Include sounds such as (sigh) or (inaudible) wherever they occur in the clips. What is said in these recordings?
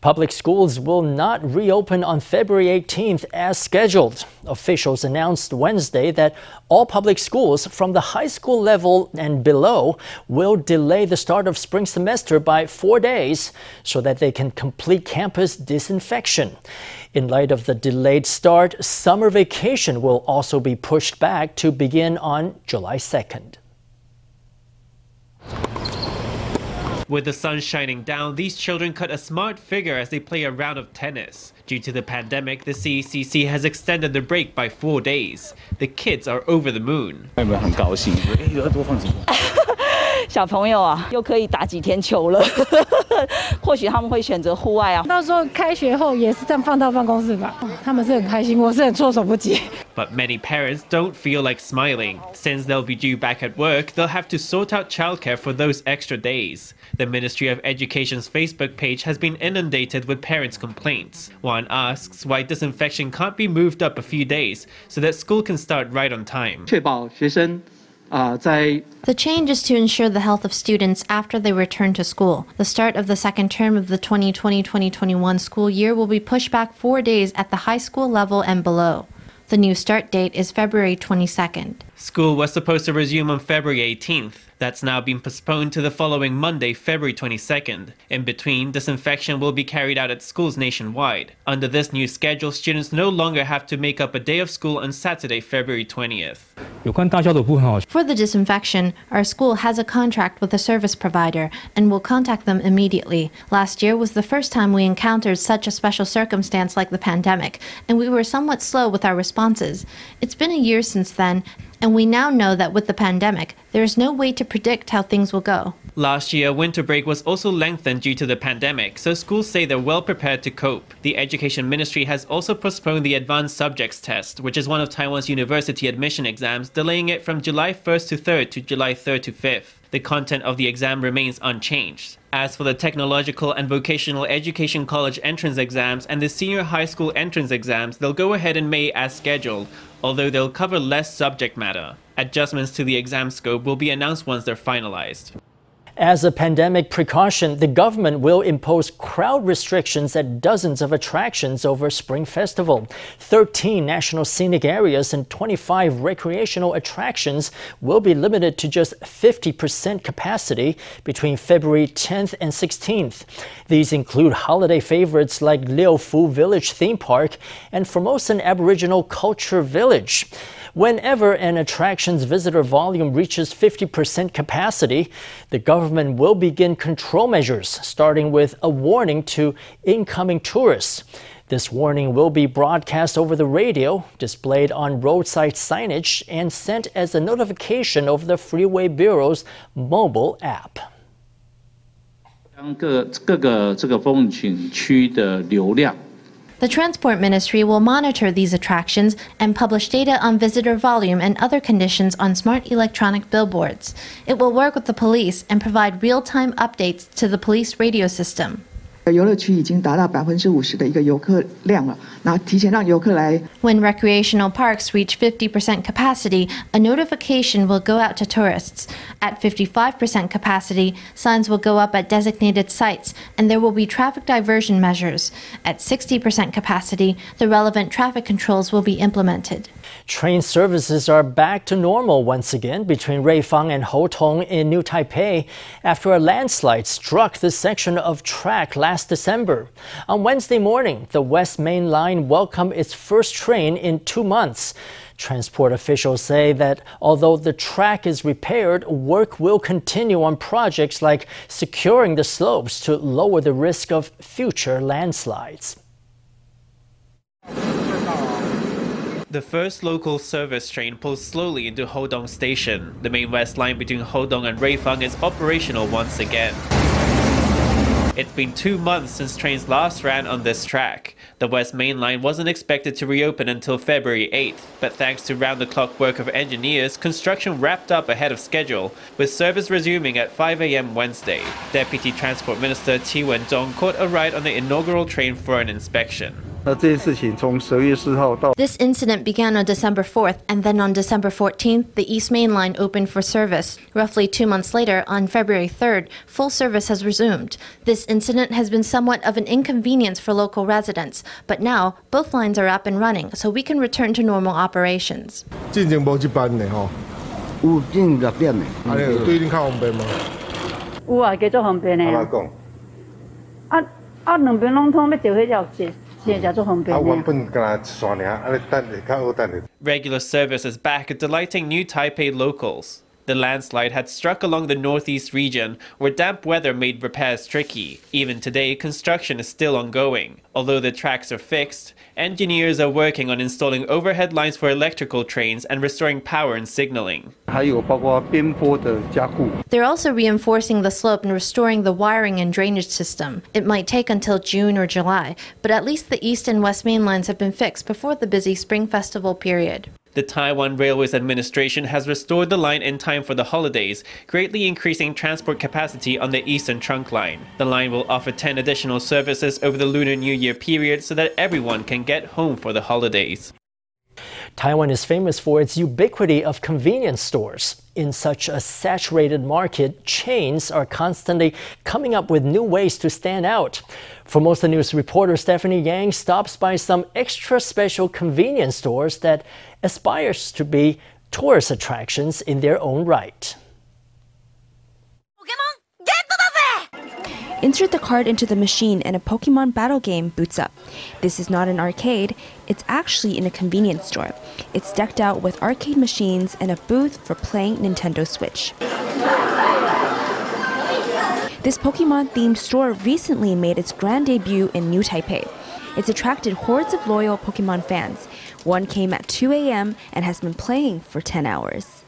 Public schools will not reopen on February 18th as scheduled. Officials announced Wednesday that all public schools from the high school level and below will delay the start of spring semester by four days so that they can complete campus disinfection. In light of the delayed start, summer vacation will also be pushed back to begin on July 2nd. With the sun shining down, these children cut a smart figure as they play a round of tennis. Due to the pandemic, the CECC has extended the break by four days. The kids are over the moon. (laughs) (laughs) 小朋友啊，又可以打几天球了，或许他们会选择户外啊。到时候开学后也是这样放到办公室吧，他们是很开心，我是很措手不及。But (laughs) many parents don't feel like smiling. Since they'll be due back at work, they'll have to sort out childcare for those extra days. The Ministry of Education's Facebook page has been inundated with parents' complaints. One asks why disinfection can't be moved up a few days so that school can start right on time. 确保学生 the change is to ensure the health of students after they return to school. The start of the second term of the 2020 2021 school year will be pushed back four days at the high school level and below. The new start date is February 22nd. School was supposed to resume on February 18th. That's now been postponed to the following Monday, February 22nd. In between, disinfection will be carried out at schools nationwide. Under this new schedule, students no longer have to make up a day of school on Saturday, February 20th. For the disinfection, our school has a contract with a service provider and will contact them immediately. Last year was the first time we encountered such a special circumstance like the pandemic, and we were somewhat slow with our responses. It's been a year since then, and we now know that with the pandemic, there is no way to predict how things will go. Last year, winter break was also lengthened due to the pandemic, so schools say they're well prepared to cope. The Education Ministry has also postponed the Advanced Subjects Test, which is one of Taiwan's university admission exams, delaying it from July 1st to 3rd to July 3rd to 5th. The content of the exam remains unchanged. As for the Technological and Vocational Education College entrance exams and the Senior High School entrance exams, they'll go ahead in May as scheduled, although they'll cover less subject matter. Adjustments to the exam scope will be announced once they're finalized. As a pandemic precaution, the government will impose crowd restrictions at dozens of attractions over Spring Festival. 13 national scenic areas and 25 recreational attractions will be limited to just 50% capacity between February 10th and 16th. These include holiday favorites like Leofoo Village Theme Park and Formosan Aboriginal Culture Village. Whenever an attraction's visitor volume reaches 50% capacity, the government will begin control measures, starting with a warning to incoming tourists. This warning will be broadcast over the radio, displayed on roadside signage, and sent as a notification over the Freeway Bureau's mobile app. 各各个这个风景区的流量 the Transport Ministry will monitor these attractions and publish data on visitor volume and other conditions on smart electronic billboards. It will work with the police and provide real time updates to the police radio system. 游乐区已经达到百分之五十的一个游客量了，然后提前让游客来。When recreational parks reach 50% capacity, a notification will go out to tourists. At 55% capacity, signs will go up at designated sites, and there will be traffic diversion measures. At 60% capacity, the relevant traffic controls will be implemented. Train services are back to normal once again between Ruifang and Houtong in New Taipei after a landslide struck the section of track last December. On Wednesday morning, the West Main Line welcomed its first train in two months. Transport officials say that although the track is repaired, work will continue on projects like securing the slopes to lower the risk of future landslides. The first local service train pulls slowly into Houtong Station. The main west line between Houtong and Ruifang is operational once again. It's been two months since trains last ran on this track. The West Main Line wasn't expected to reopen until February 8th, but thanks to round the clock work of engineers, construction wrapped up ahead of schedule, with service resuming at 5 a.m. Wednesday. Deputy Transport Minister Qi Wenzhong caught a ride on the inaugural train for an inspection. This incident began on December 4th, and then on December 14th, the East Main Line opened for service. Roughly two months later, on February 3rd, full service has resumed. This incident has been somewhat of an inconvenience for local residents, but now both lines are up and running, so we can return to normal operations. 进前无一班的吼，有进六点的。啊，你有对恁较方便吗？有啊，加足方便的。安怎讲？啊啊，两边拢通要坐迄条线， Regular service is back, delighting new Taipei locals the landslide had struck along the northeast region, where damp weather made repairs tricky. Even today, construction is still ongoing. Although the tracks are fixed, engineers are working on installing overhead lines for electrical trains and restoring power and signaling. They're also reinforcing the slope and restoring the wiring and drainage system. It might take until June or July, but at least the east and west main lines have been fixed before the busy spring festival period. The Taiwan Railways Administration has restored the line in time for the holidays, greatly increasing transport capacity on the eastern trunk line. The line will offer 10 additional services over the Lunar New Year period so that everyone can get home for the holidays. Taiwan is famous for its ubiquity of convenience stores. In such a saturated market, chains are constantly coming up with new ways to stand out. Formosa News reporter Stephanie Yang stops by some extra special convenience stores that aspires to be tourist attractions in their own right. Insert the card into the machine and a Pokemon battle game boots up. This is not an arcade, it's actually in a convenience store. It's decked out with arcade machines and a booth for playing Nintendo Switch. This Pokemon themed store recently made its grand debut in New Taipei. It's attracted hordes of loyal Pokemon fans. One came at 2 a.m. and has been playing for 10 hours.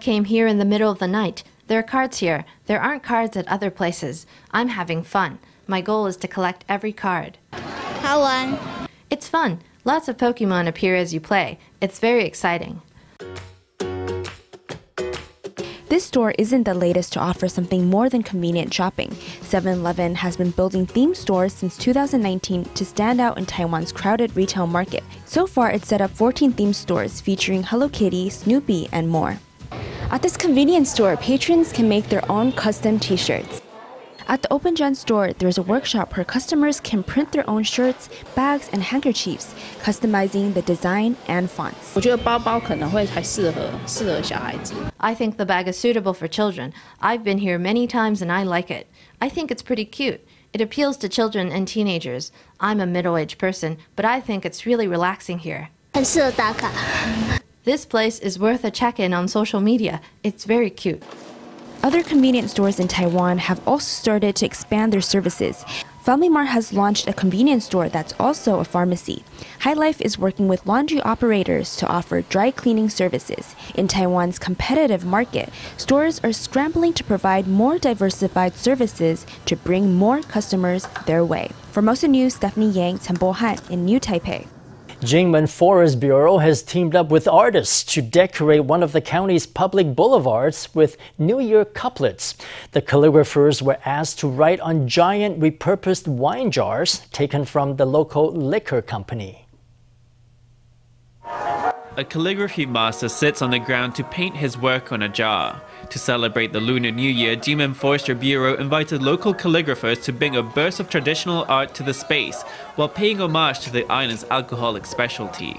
Came here in the middle of the night. There are cards here. There aren't cards at other places. I'm having fun. My goal is to collect every card. How fun! It's fun. Lots of Pokemon appear as you play. It's very exciting. This store isn't the latest to offer something more than convenient shopping. 7 Eleven has been building themed stores since 2019 to stand out in Taiwan's crowded retail market. So far, it's set up 14 themed stores featuring Hello Kitty, Snoopy, and more. At this convenience store, patrons can make their own custom t shirts. At the Open Gen store, there's a workshop where customers can print their own shirts, bags, and handkerchiefs, customizing the design and fonts. 我觉得包包可能会还适合适合小孩子。 I think the bag is suitable for children. I've been here many times and I like it. I think it's pretty cute. It appeals to children and teenagers. I'm a middle aged person, but I think it's really relaxing here. (laughs) This place is worth a check in on social media. It's very cute. Other convenience stores in Taiwan have also started to expand their services. Family Mart has launched a convenience store that's also a pharmacy. Hi-Life is working with laundry operators to offer dry cleaning services. In Taiwan's competitive market, stores are scrambling to provide more diversified services to bring more customers their way. For Formosa News, Stephanie Yang, Temple Han in New Taipei. Kinmen Forest Bureau has teamed up with artists to decorate one of the county's public boulevards with New Year couplets. The calligraphers were asked to write on giant repurposed wine jars taken from the local liquor company. A calligraphy master sits on the ground to paint his work on a jar. To celebrate the Lunar New Year, Kinmen Forestry Bureau invited local calligraphers to bring a burst of traditional art to the space while paying homage to the island's alcoholic specialty.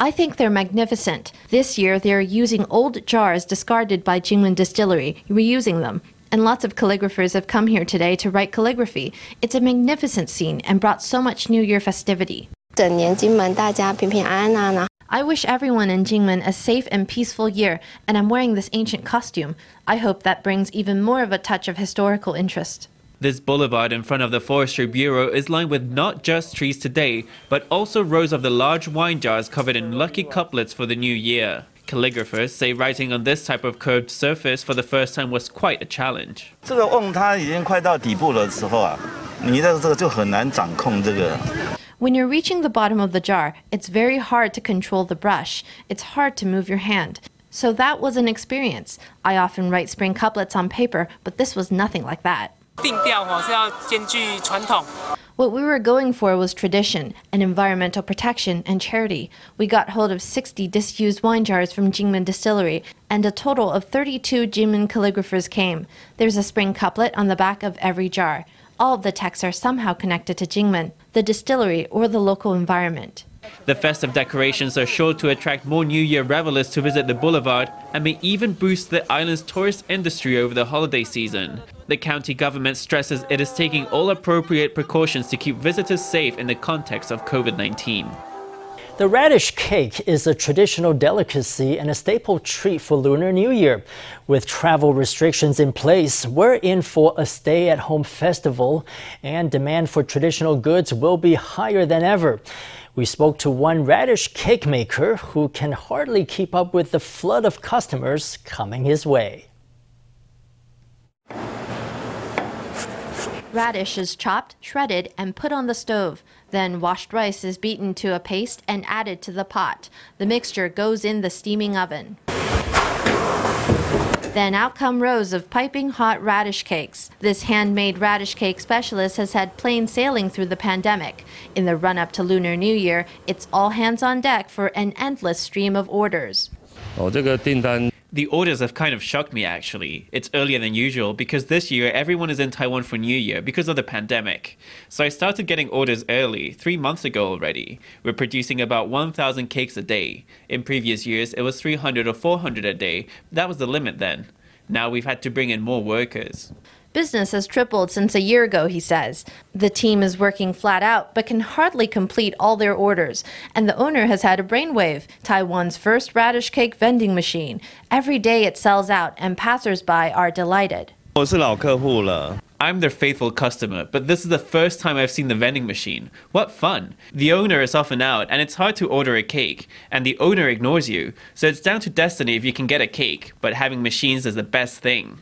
I think they're magnificent. This year, they're using old jars discarded by Kinmen Distillery, reusing them. And lots of calligraphers have come here today to write calligraphy. It's a magnificent scene and brought so much New Year festivity. I wish everyone in Kinmen a safe and peaceful year, and I'm wearing this ancient costume. I hope that brings even more of a touch of historical interest. This boulevard in front of the Forestry Bureau is lined with not just trees today, but also rows of the large wine jars covered in lucky couplets for the new year. Calligraphers say writing on this type of curved surface for the first time was quite a challenge. When you're reaching the bottom of the jar, it's very hard to control the brush. It's hard to move your hand. So that was an experience. I often write spring couplets on paper, but this was nothing like that. What we were going for was tradition and environmental protection and charity. We got hold of 60 disused wine jars from Kinmen Distillery, and a total of 32 Kinmen calligraphers came. There's a spring couplet on the back of every jar. All of the texts are somehow connected to Kinmen, the distillery, or the local environment. The festive decorations are sure to attract more New Year revelers to visit the boulevard and may even boost the island's tourist industry over the holiday season. The county government stresses it is taking all appropriate precautions to keep visitors safe in the context of COVID 19. The radish cake is a traditional delicacy and a staple treat for Lunar New Year. With travel restrictions in place, we're in for a stay at home festival, and demand for traditional goods will be higher than ever. We spoke to one radish cake maker who can hardly keep up with the flood of customers coming his way. Radish is chopped, shredded, and put on the stove. Then washed rice is beaten to a paste and added to the pot. The mixture goes in the steaming oven. Then out come rows of piping hot radish cakes. This handmade radish cake specialist has had plain sailing through the pandemic. In the run up to Lunar New Year, it's all hands on deck for an endless stream of orders. The orders have kind of shocked me actually. It's earlier than usual because this year everyone is in Taiwan for New Year because of the pandemic. So I started getting orders early, three months ago already. We're producing about 1,000 cakes a day. In previous years, it was 300 or 400 a day. That was the limit then. Now we've had to bring in more workers. Business has tripled since a year ago, he says. The team is working flat out, but can hardly complete all their orders. And the owner has had a brainwave Taiwan's first radish cake vending machine. Every day it sells out, and passersby are delighted. I'm their faithful customer, but this is the first time I've seen the vending machine. What fun! The owner is often out, and it's hard to order a cake, and the owner ignores you, so it's down to destiny if you can get a cake, but having machines is the best thing.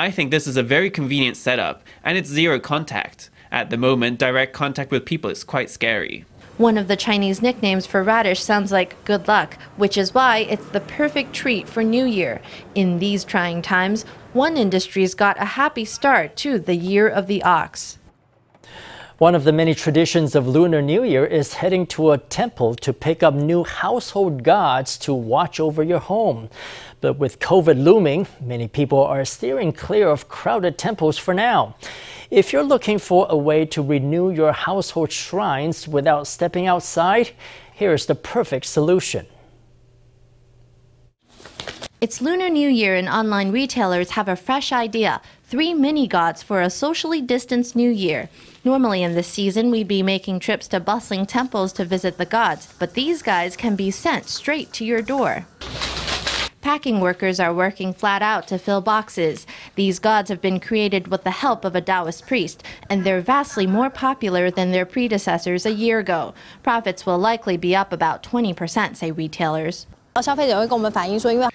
I think this is a very convenient setup, and it's zero contact. At the moment, direct contact with people is quite scary. One of the Chinese nicknames for radish sounds like good luck, which is why it's the perfect treat for New Year. In these trying times, one industry's got a happy start to the Year of the Ox. One of the many traditions of Lunar New Year is heading to a temple to pick up new household gods to watch over your home. But with COVID looming, many people are steering clear of crowded temples for now. If you're looking for a way to renew your household shrines without stepping outside, here's the perfect solution. It's Lunar New Year, and online retailers have a fresh idea three mini gods for a socially distanced New Year. Normally, in this season, we'd be making trips to bustling temples to visit the gods, but these guys can be sent straight to your door. Packing workers are working flat out to fill boxes. These gods have been created with the help of a Taoist priest, and they're vastly more popular than their predecessors a year ago. Profits will likely be up about 20%, say retailers.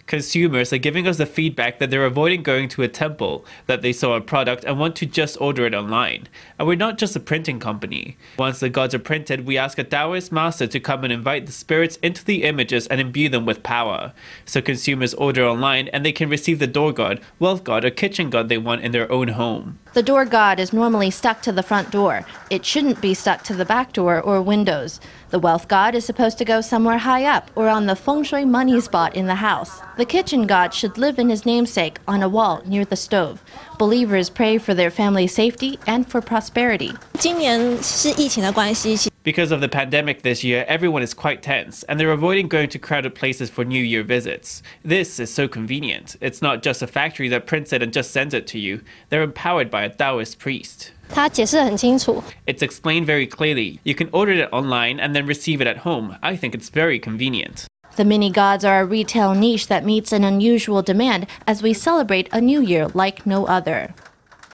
Consumers are giving us the feedback that they're avoiding going to a temple, that they saw a product and want to just order it online. And we're not just a printing company. Once the gods are printed, we ask a Taoist master to come and invite the spirits into the images and imbue them with power. So consumers order online and they can receive the door god, wealth god, or kitchen god they want in their own home. The door god is normally stuck to the front door. It shouldn't be stuck to the back door or windows. The wealth god is supposed to go somewhere high up or on the feng shui money spot in the house. The kitchen god should live in his namesake on a wall near the stove. Believers pray for their family's safety and for prosperity. Because of the pandemic this year, everyone is quite tense, and they're avoiding going to crowded places for New Year visits. This is so convenient. It's not just a factory that prints it and just sends it to you, they're empowered by a Taoist priest. It's explained very clearly. You can order it online and then receive it at home. I think it's very convenient. The mini gods are a retail niche that meets an unusual demand as we celebrate a new year like no other.